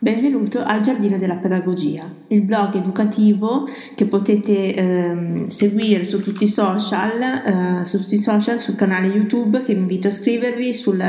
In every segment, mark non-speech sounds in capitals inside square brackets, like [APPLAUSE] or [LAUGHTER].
Benvenuto al Giardino della Pedagogia, il blog educativo che potete ehm, seguire su tutti i social, eh, su tutti i social, sul canale YouTube che vi invito a iscrivervi, sul,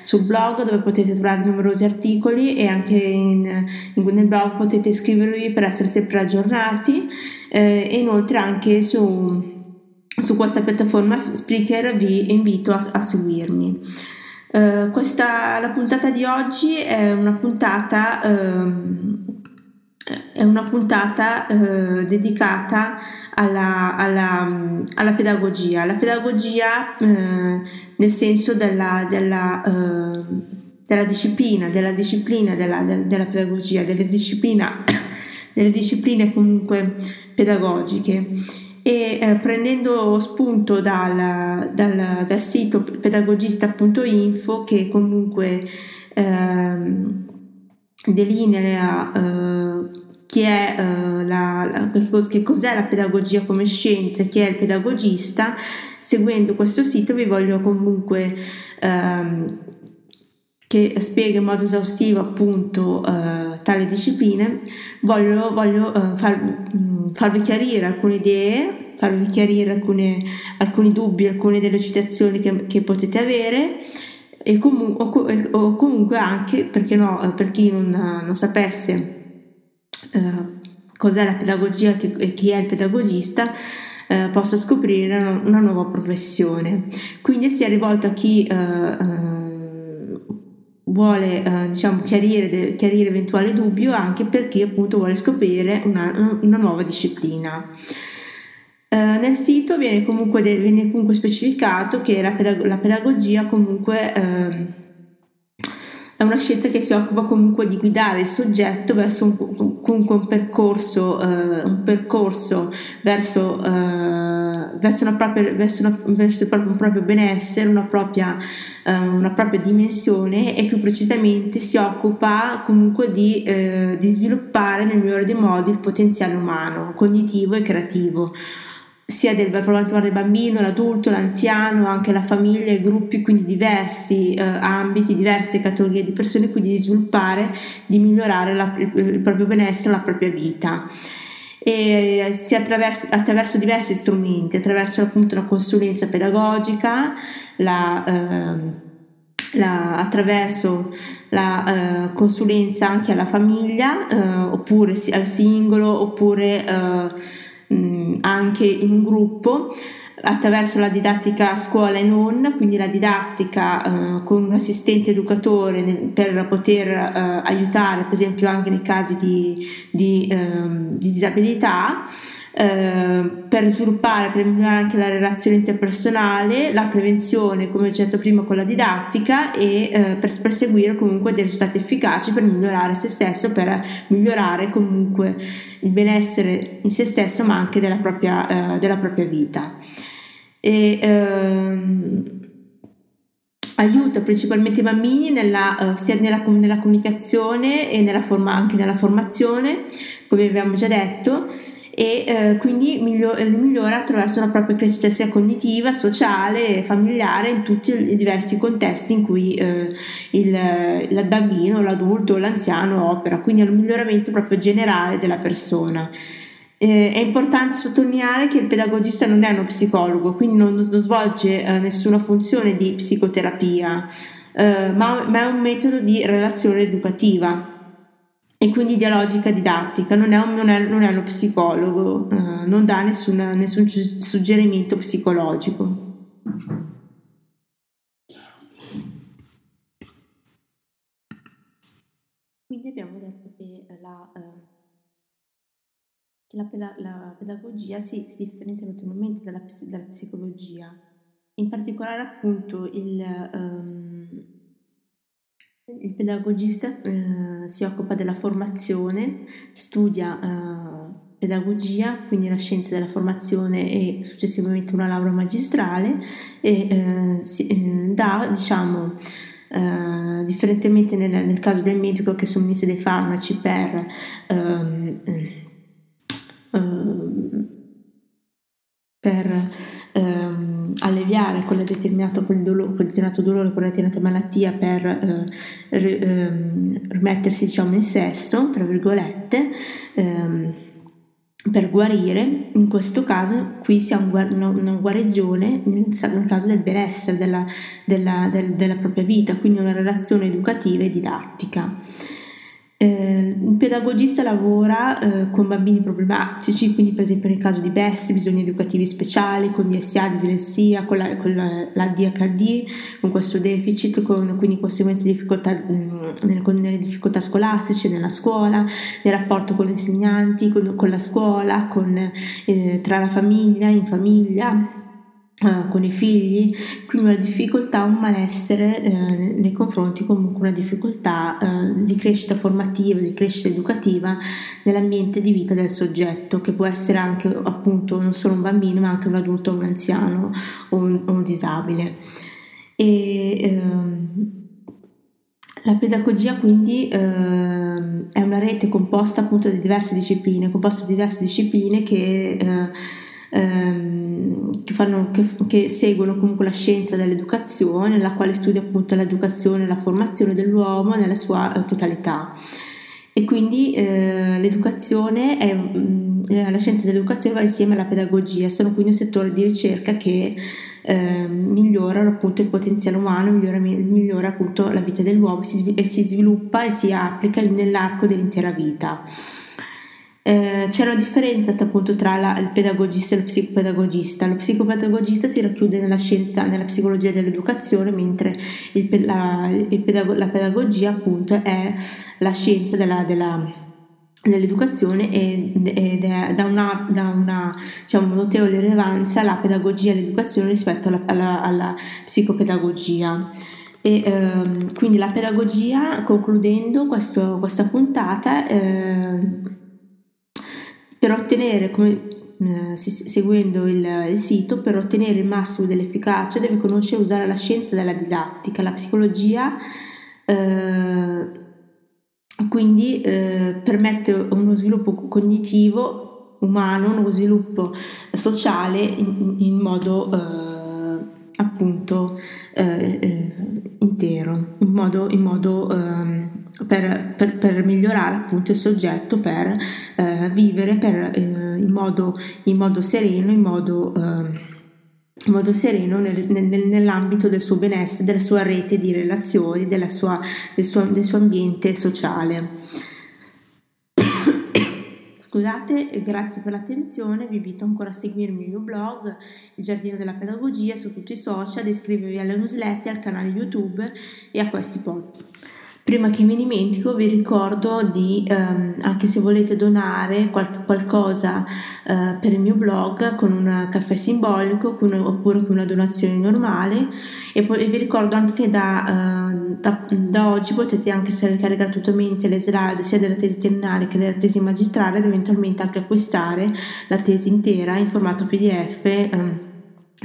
sul blog dove potete trovare numerosi articoli e anche in, in, nel blog potete iscrivervi per essere sempre aggiornati eh, e inoltre anche su, su questa piattaforma Spreaker vi invito a, a seguirmi. Uh, questa, la puntata di oggi è una puntata, uh, è una puntata uh, dedicata alla, alla, alla, pedagogia, alla pedagogia eh, nel senso della, della, della, disciplina, della disciplina della, della pedagogia, delle, [COUGHS] delle discipline comunque pedagogiche e eh, prendendo spunto dal, dal, dal, sito pedagogista.info che comunque eh, delinea eh, chi è, eh, la, la, che cos'è la pedagogia come scienza, chi è il pedagogista, seguendo questo sito vi voglio comunque ehm, che spiega in modo esaustivo appunto eh, tale discipline, voglio, voglio eh, far, farvi chiarire alcune idee, farvi chiarire alcune, alcuni dubbi, alcune delle citazioni che, che potete avere e comu- o, o, comunque anche, perché no, eh, per chi non, non sapesse eh, cos'è la pedagogia e chi è il pedagogista, eh, possa scoprire una, una, nuova professione. Quindi sia rivolto a chi eh, eh vuole eh, diciamo chiarire, chiarire dubbi o anche per chi appunto vuole scoprire una, una nuova disciplina. Uh, nel sito viene comunque, viene comunque, specificato che la, pedag- la pedagogia comunque uh, è una scienza che si occupa comunque di guidare il soggetto verso un, comunque un percorso, uh, un percorso verso, verso, una propria, verso, una, verso un proprio benessere, una propria, una propria, dimensione e più precisamente si occupa comunque di, di sviluppare nel migliore dei modi il potenziale umano, cognitivo e creativo sia del, il bambino, l'adulto, l'anziano, anche la famiglia, i gruppi, quindi diversi eh, ambiti, diverse categorie di persone, quindi di sviluppare, di migliorare la, il proprio benessere, la propria vita. E sia attraverso, attraverso diversi strumenti, attraverso appunto la consulenza pedagogica, la, eh, la, attraverso la eh, consulenza anche alla famiglia, eh, oppure al singolo, oppure eh, mh, anche in un gruppo attraverso la didattica a scuola e non, quindi la didattica eh, con un assistente educatore nel, per poter eh, aiutare, per esempio anche nei casi di, di, eh, di disabilità, eh, per sviluppare, per migliorare anche la relazione interpersonale, la prevenzione, come ho detto prima, con la didattica e eh, per perseguire comunque dei risultati efficaci per migliorare se stesso, per migliorare comunque il benessere in se stesso, ma anche della propria, eh, della propria vita. E, ehm, aiuta principalmente i bambini nella, uh, sia nella, nella, comunicazione e nella forma, anche nella formazione, come abbiamo già detto, e eh, quindi migliora, migliora attraverso una propria crescita sia cognitiva, sociale, familiare in tutti i diversi contesti in cui eh, il, il, bambino, l'adulto, l'anziano opera, quindi è un miglioramento proprio generale della persona. Eh, è importante sottolineare che il pedagogista non è uno psicologo, quindi non, non svolge eh, nessuna funzione di psicoterapia, eh, ma, ma è un metodo di relazione educativa e quindi dialogica didattica, non è, un, non è, non è uno psicologo, eh, non dà nessun, nessun suggerimento psicologico. Quindi abbiamo detto che la, eh, che la, la pedagogia si, si, differenzia notevolmente dalla, dalla psicologia. In particolare appunto il, um, il pedagogista uh, si occupa della formazione, studia uh, pedagogia, quindi la scienza della formazione e successivamente una laurea magistrale e uh, si, dà diciamo Uh, differentemente nel, nel, caso del medico che somministra dei farmaci per um, per ehm, alleviare quel determinato, quel, dolore, quel determinato dolore, quella determinata malattia per eh, ehm, rimettersi diciamo in sesto, tra virgolette, ehm, per guarire, in questo caso qui si ha una, una guarigione nel, nel, caso del benessere della, della, del, della propria vita, quindi una relazione educativa e didattica. Eh, un pedagogista lavora eh, con bambini problematici, quindi per esempio nel caso di BES, bisogni educativi speciali, con DSA, dislessia, con la, con la, la DHD, con questo deficit, con quindi conseguenze di difficoltà, mm, nelle, nelle, difficoltà scolastiche, nella scuola, nel rapporto con gli insegnanti, con, con la scuola, con, eh, tra la famiglia, in famiglia Uh, con i figli, quindi una difficoltà, un malessere eh, nei confronti, comunque una difficoltà eh, di crescita formativa, di crescita educativa nell'ambiente di vita del soggetto, che può essere anche appunto non solo un bambino, ma anche un adulto, un anziano o un, o un disabile. E, ehm, la pedagogia quindi eh, è una rete composta appunto di diverse discipline, composta di diverse discipline che eh, ehm, che, fanno, che, che, seguono comunque la scienza dell'educazione, la quale studia appunto l'educazione e la formazione dell'uomo nella sua eh, totalità. E quindi eh, l'educazione è, mm, la scienza dell'educazione va insieme alla pedagogia, sono quindi un settore di ricerca che eh, migliorano appunto il potenziale umano, migliora, migliora appunto la vita dell'uomo si, e si sviluppa e si applica nell'arco dell'intera vita. Eh, c'è una differenza appunto tra la, il pedagogista e lo psicopedagogista. Lo psicopedagogista si racchiude nella scienza, nella psicologia dell'educazione, mentre il, la, il pedago, la, pedagogia appunto è la scienza della, della dell'educazione ed è da una, da una diciamo, notevole rilevanza la pedagogia e l'educazione rispetto alla, alla, alla psicopedagogia. E, ehm, quindi la pedagogia, concludendo questo, questa puntata, eh, ottenere, come eh, seguendo il, il, sito, per ottenere il massimo dell'efficacia deve conoscere e usare la scienza della didattica, la psicologia. Eh, quindi eh, permette uno sviluppo cognitivo umano, uno sviluppo sociale in, in modo eh, appunto eh, eh, intero, in modo, in modo ehm, per, per, per, migliorare appunto il soggetto, per eh, vivere per, eh, in, modo, in, modo, sereno, in modo, eh, in modo sereno nel, nel, nell'ambito del suo benessere, della sua rete di relazioni, sua, del, suo, del suo ambiente sociale. [COUGHS] Scusate, grazie per l'attenzione, vi invito ancora a seguirmi il mio blog, Il Giardino della Pedagogia, su tutti i social, iscrivervi alle newsletter, al canale YouTube e a questi podcast. Prima che mi dimentico vi ricordo di, ehm, anche se volete donare qual- qualcosa eh, per il mio blog con un caffè simbolico con, oppure con una donazione normale e, poi, e vi ricordo anche che da, eh, da, da, oggi potete anche scaricare gratuitamente le slide sia della tesi triennale che della tesi magistrale ed eventualmente anche acquistare la tesi intera in formato pdf. Ehm,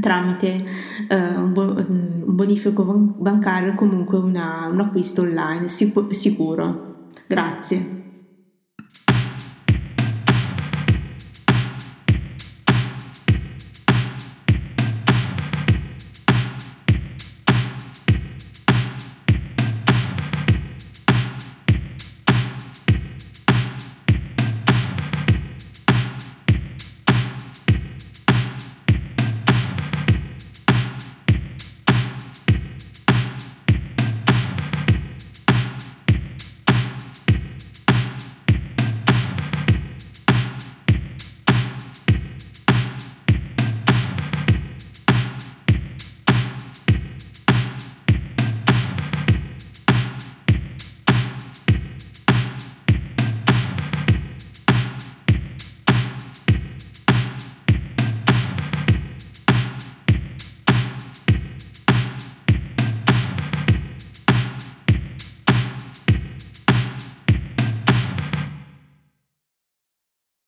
tramite uh, un, bo- un, bonifico bancario o comunque una, un acquisto online sicuro. Grazie.